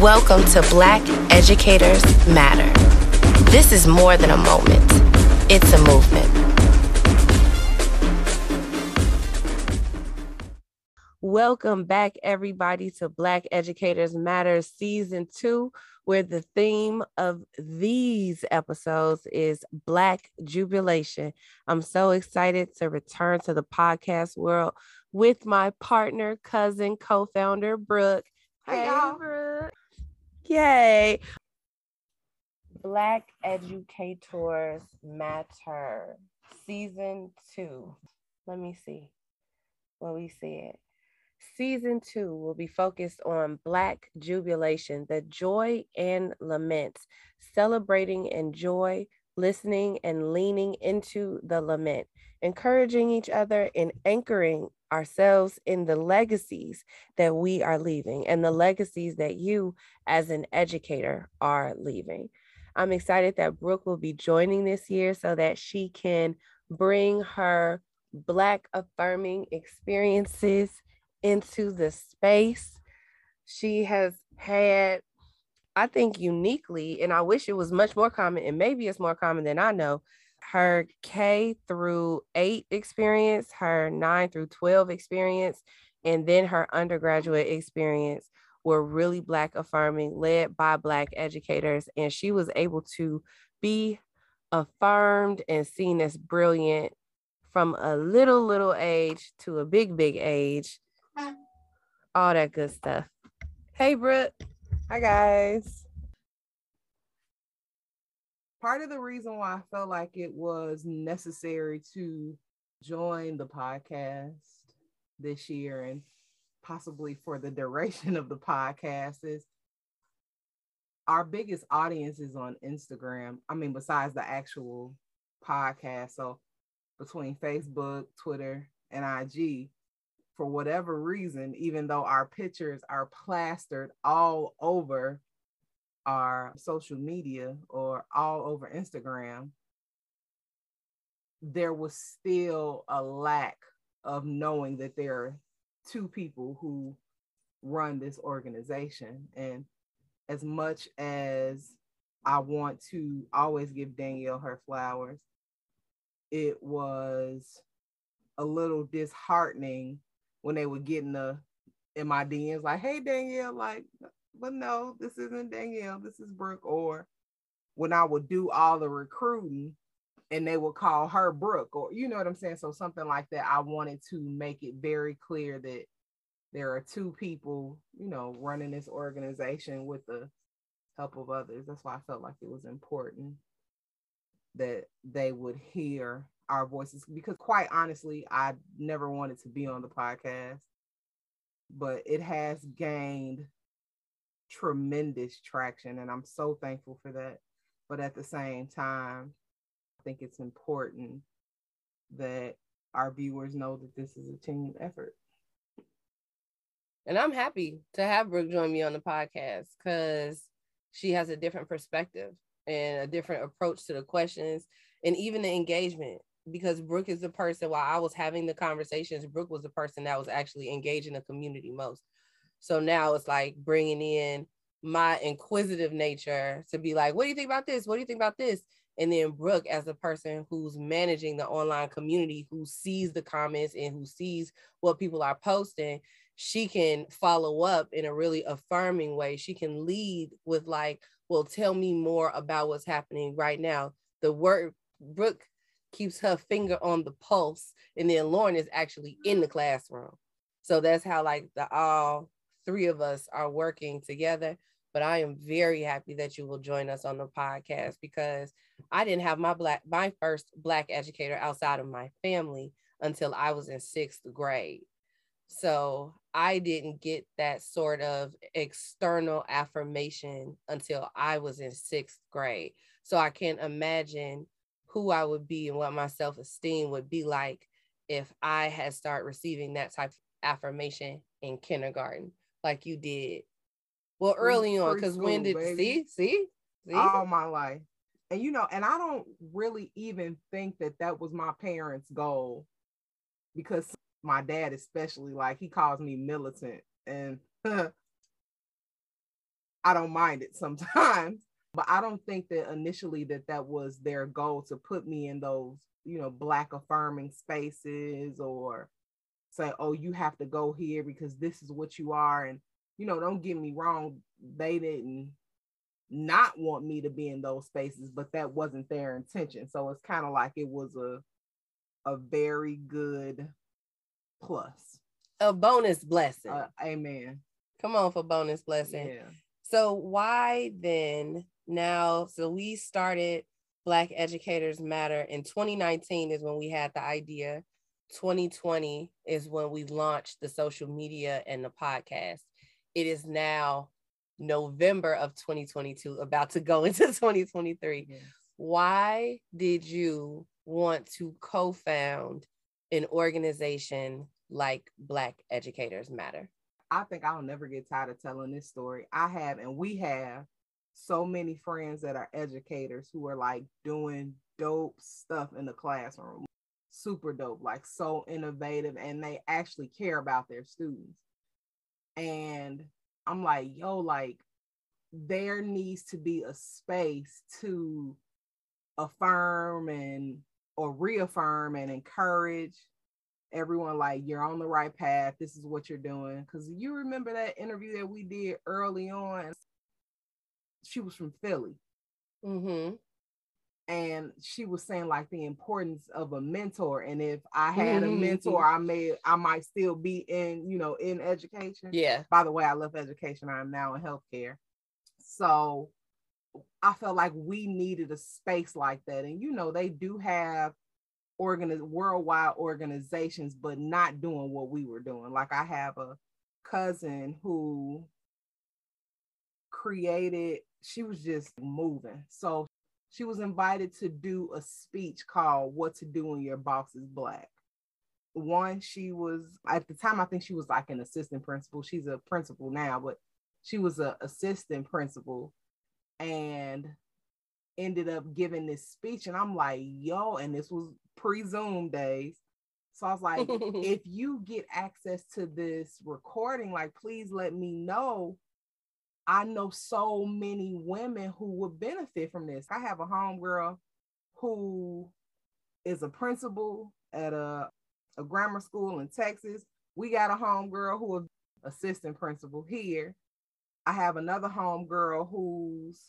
Welcome to Black Educators Matter. This is more than a moment, it's a movement. Welcome back, everybody, to Black Educators Matter Season 2, where the theme of these episodes is Black Jubilation. I'm so excited to return to the podcast world with my partner, cousin, co founder, Brooke. Hey, y'all. Brooke. Yay. Black Educators Matter, Season 2. Let me see what we said. Season two will be focused on Black jubilation, the joy and laments, celebrating and joy, listening and leaning into the lament, encouraging each other and anchoring ourselves in the legacies that we are leaving and the legacies that you, as an educator, are leaving. I'm excited that Brooke will be joining this year so that she can bring her Black affirming experiences into the space. She has had, I think, uniquely, and I wish it was much more common, and maybe it's more common than I know. Her K through eight experience, her nine through 12 experience, and then her undergraduate experience were really Black affirming, led by Black educators. And she was able to be affirmed and seen as brilliant from a little, little age to a big, big age all that good stuff. Hey, Brooke. Hi, guys. Part of the reason why I felt like it was necessary to join the podcast this year and possibly for the duration of the podcast is our biggest audience is on Instagram. I mean, besides the actual podcast. So between Facebook, Twitter, and IG, for whatever reason, even though our pictures are plastered all over our social media or all over Instagram, there was still a lack of knowing that there are two people who run this organization. And as much as I want to always give Danielle her flowers, it was a little disheartening when they were getting the in my DMs like, hey Danielle, like, but no, this isn't Danielle, this is Brooke. Or when I would do all the recruiting and they would call her Brooke, or you know what I'm saying? So something like that. I wanted to make it very clear that there are two people, you know, running this organization with the help of others. That's why I felt like it was important that they would hear our voices because quite honestly, I never wanted to be on the podcast, but it has gained tremendous traction and I'm so thankful for that. But at the same time, I think it's important that our viewers know that this is a team effort. And I'm happy to have Brooke join me on the podcast because she has a different perspective and a different approach to the questions and even the engagement because Brooke is the person while I was having the conversations, Brooke was the person that was actually engaging the community most. So now it's like bringing in my inquisitive nature to be like, what do you think about this? What do you think about this? And then Brooke, as a person who's managing the online community, who sees the comments and who sees what people are posting, she can follow up in a really affirming way. She can lead with, like, well, tell me more about what's happening right now. The word Brooke keeps her finger on the pulse, and then Lauren is actually in the classroom. So that's how like the all three of us are working together. But I am very happy that you will join us on the podcast because I didn't have my black my first black educator outside of my family until I was in sixth grade. So I didn't get that sort of external affirmation until I was in sixth grade. So I can't imagine who I would be and what my self esteem would be like if I had started receiving that type of affirmation in kindergarten, like you did. Well, early on, because when did baby. see see see all my life, and you know, and I don't really even think that that was my parents' goal, because my dad, especially, like he calls me militant, and I don't mind it sometimes. But I don't think that initially that that was their goal to put me in those, you know, black affirming spaces or say, oh, you have to go here because this is what you are. And, you know, don't get me wrong, they didn't not want me to be in those spaces, but that wasn't their intention. So it's kind of like it was a a very good plus. A bonus blessing. Uh, amen. Come on for bonus blessing. Yeah. So why then now? So we started Black Educators Matter in 2019 is when we had the idea. 2020 is when we launched the social media and the podcast. It is now November of 2022, about to go into 2023. Yes. Why did you want to co found an organization like Black Educators Matter? I think I'll never get tired of telling this story. I have, and we have so many friends that are educators who are like doing dope stuff in the classroom. Super dope, like so innovative, and they actually care about their students. And I'm like, yo, like there needs to be a space to affirm and or reaffirm and encourage everyone like you're on the right path this is what you're doing because you remember that interview that we did early on she was from philly mm-hmm. And she was saying like the importance of a mentor and if i had mm-hmm. a mentor i may i might still be in you know in education yeah by the way i love education i'm now in healthcare so i felt like we needed a space like that and you know they do have organiz- worldwide organizations, but not doing what we were doing. Like I have a cousin who created, she was just moving. So she was invited to do a speech called What to Do When Your Boss is Black. One, she was at the time, I think she was like an assistant principal. She's a principal now, but she was an assistant principal. And ended up giving this speech and I'm like, yo, and this was pre-Zoom days. So I was like, if you get access to this recording, like please let me know. I know so many women who would benefit from this. I have a homegirl who is a principal at a, a grammar school in Texas. We got a homegirl who is assistant principal here. I have another homegirl who's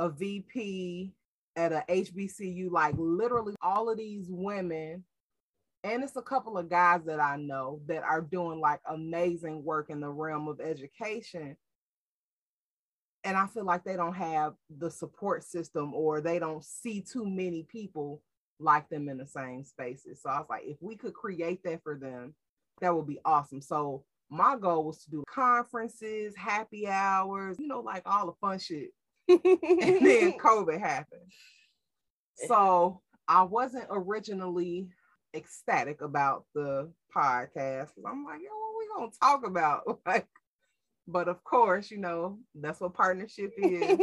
a VP at a HBCU, like literally all of these women, and it's a couple of guys that I know that are doing like amazing work in the realm of education. And I feel like they don't have the support system or they don't see too many people like them in the same spaces. So I was like, if we could create that for them, that would be awesome. So my goal was to do conferences, happy hours, you know, like all the fun shit and then COVID happened. So I wasn't originally ecstatic about the podcast. I'm like, yo, what we gonna talk about? Like, but of course, you know, that's what partnership is.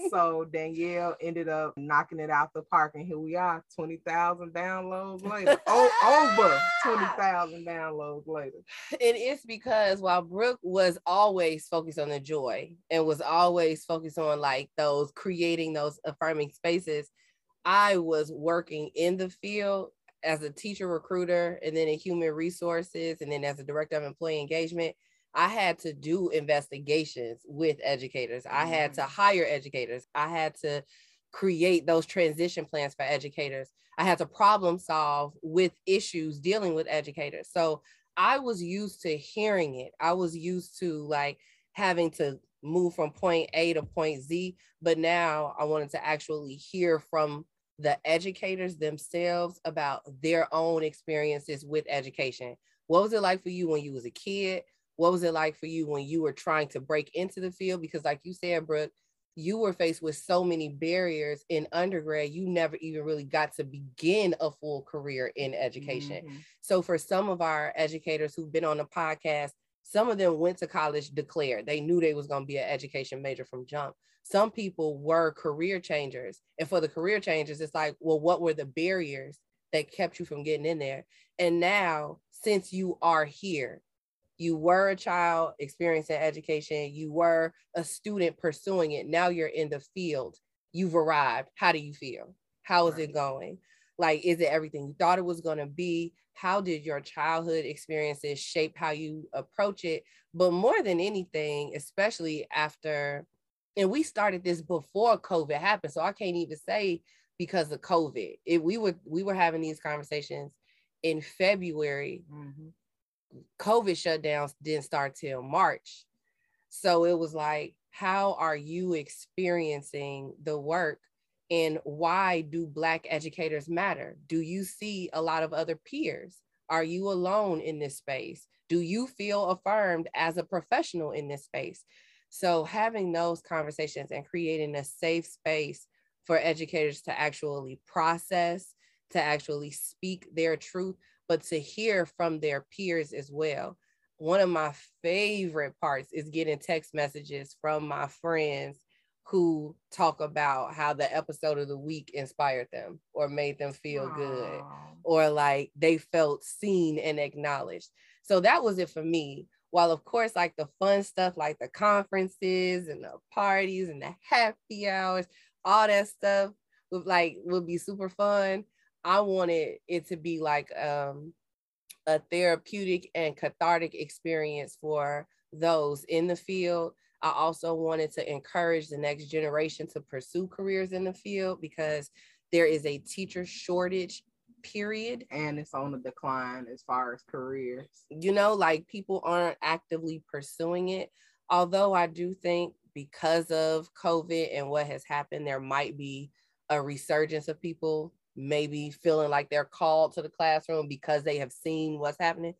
so Danielle ended up knocking it out the park, and here we are, 20,000 downloads later. oh, over 20,000 downloads later. And it's because while Brooke was always focused on the joy and was always focused on like those creating those affirming spaces, I was working in the field as a teacher recruiter and then in human resources and then as a director of employee engagement I had to do investigations with educators. I had to mm. hire educators. I had to create those transition plans for educators. I had to problem solve with issues dealing with educators. So I was used to hearing it. I was used to like having to move from point A to point Z, but now I wanted to actually hear from the educators themselves about their own experiences with education. What was it like for you when you was a kid? What was it like for you when you were trying to break into the field? Because, like you said, Brooke, you were faced with so many barriers in undergrad, you never even really got to begin a full career in education. Mm-hmm. So, for some of our educators who've been on the podcast, some of them went to college declared they knew they was going to be an education major from jump some people were career changers and for the career changers it's like well what were the barriers that kept you from getting in there and now since you are here You were a child experiencing education, you were a student pursuing it. Now you're in the field. You've arrived. How do you feel? How is right. it going? Like, is it everything you thought it was going to be? How did your childhood experiences shape how you approach it? But more than anything, especially after, and we started this before COVID happened, so I can't even say because of COVID. It, we were we were having these conversations in February. Mm-hmm. COVID shutdowns didn't start till March. So it was like, how are you experiencing the work and why do Black educators matter? Do you see a lot of other peers? Are you alone in this space? Do you feel affirmed as a professional in this space? So, having those conversations and creating a safe space for educators to actually process, to actually speak their truth, but to hear from their peers as well. One of my favorite parts is getting text messages from my friends who talk about how the episode of the week inspired them or made them feel Aww. good or like they felt seen and acknowledged. So that was it for me. While of course, like the fun stuff, like the conferences and the parties and the happy hours, all that stuff would like would be super fun. I wanted it to be like um, a therapeutic and cathartic experience for those in the field. I also wanted to encourage the next generation to pursue careers in the field because there is a teacher shortage period. And it's on the decline as far as careers. You know like people aren't actively pursuing it. Although i do think because of covid and what has happened there might be a resurgence of people maybe feeling like they're called to the classroom because they have seen what's happening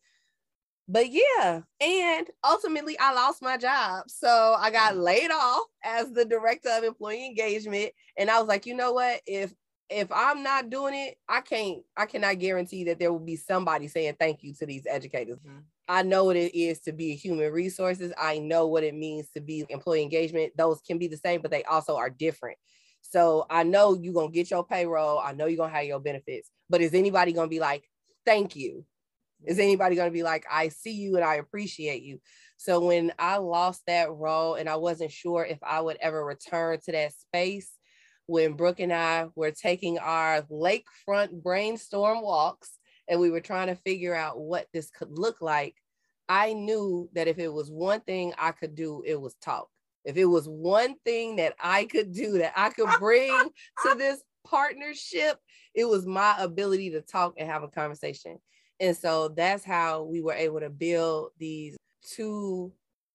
but yeah, and ultimately I lost my job. So I got mm. laid off as the director of employee engagement. And I was like, you know what? If if I'm not doing it, I can't, I cannot guarantee that there will be somebody saying thank you to these educators. Mm-hmm. I know what it is to be human resources. I know what it means to be employee engagement. Those can be the same, but they also are different. So I know you're gonna get your payroll. I know you're gonna have your benefits, but is anybody gonna be like, thank you? Is anybody to be like, I see you and I appreciate you? So when I lost that role and I wasn't sure if I would ever return to that space, when Brooke and I were taking our lakefront brainstorm walks and we were trying to figure out what this could look like, I knew that if it was one thing I could do, it was talk. If it was one thing that I could do that I could bring to this partnership, it was my ability to talk and have a conversation. And so that's how we were able to build these two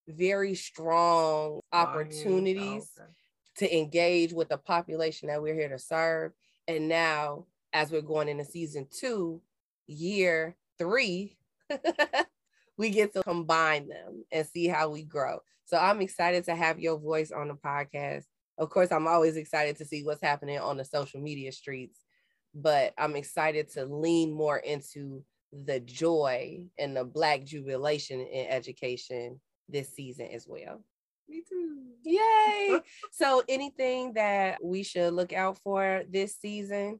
very strong opportunities okay. to engage with the population that we're here to serve. And now, as we're going into season two, year three, we get to combine them and see how we grow. So I'm excited to have your voice on the podcast. Of course, I'm always excited to see what's happening on the social media streets, but I'm excited to lean more into the joy and the black jubilation in education this season as well. Me too. Yay. so anything that we should look out for this season?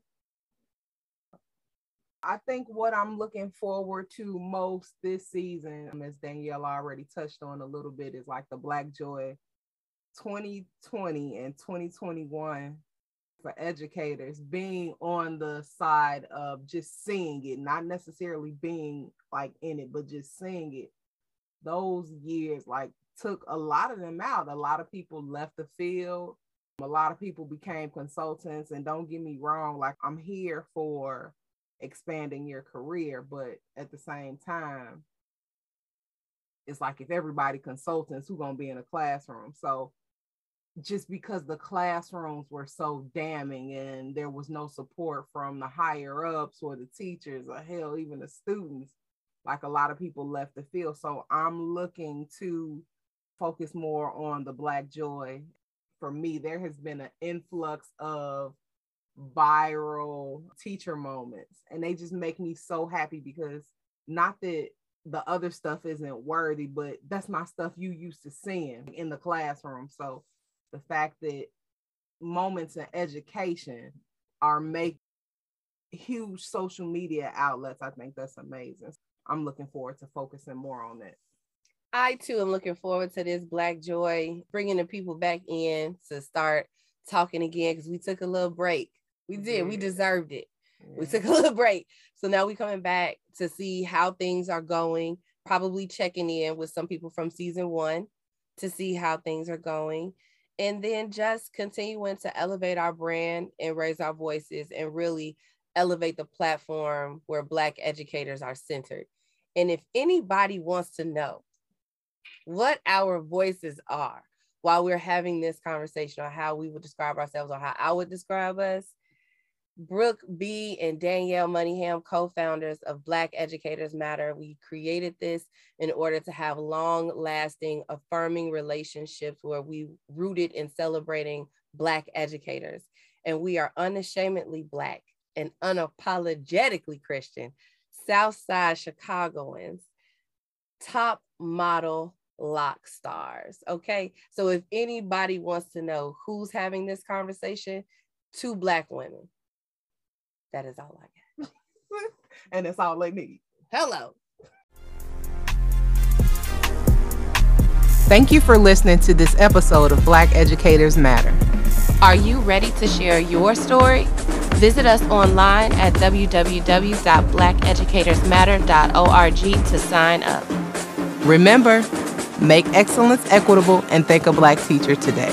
I think what I'm looking forward to most this season, um, as Danielle already touched on a little bit, is like the Black Joy 2020 and 2021 for educators being on the side of just seeing it, not necessarily being like in it, but just seeing it. Those years like took a lot of them out. A lot of people left the field. A lot of people became consultants. And don't get me wrong, like I'm here for expanding your career, but at the same time, it's like if everybody consultants who gonna be in a classroom. So just because the classrooms were so damning and there was no support from the higher ups or the teachers or hell even the students like a lot of people left the field so i'm looking to focus more on the black joy for me there has been an influx of viral teacher moments and they just make me so happy because not that the other stuff isn't worthy but that's my stuff you used to seeing in the classroom so the fact that moments in education are make huge social media outlets. I think that's amazing. I'm looking forward to focusing more on that. I too am looking forward to this Black Joy, bringing the people back in to start talking again because we took a little break. We did. We deserved it. We took a little break. So now we're coming back to see how things are going, probably checking in with some people from season one to see how things are going. And then just continuing to elevate our brand and raise our voices and really elevate the platform where Black educators are centered. And if anybody wants to know what our voices are while we're having this conversation on how we would describe ourselves or how I would describe us, Brooke B and Danielle Moneyham, co-founders of Black Educators Matter, we created this in order to have long-lasting, affirming relationships where we rooted in celebrating Black educators. And we are unashamedly Black and unapologetically Christian, Southside Chicagoans, top model lock stars. Okay. So if anybody wants to know who's having this conversation, two Black women. That is all I got. and that's all they need. Hello. Thank you for listening to this episode of Black Educators Matter. Are you ready to share your story? Visit us online at www.blackeducatorsmatter.org to sign up. Remember, make excellence equitable and thank a Black teacher today.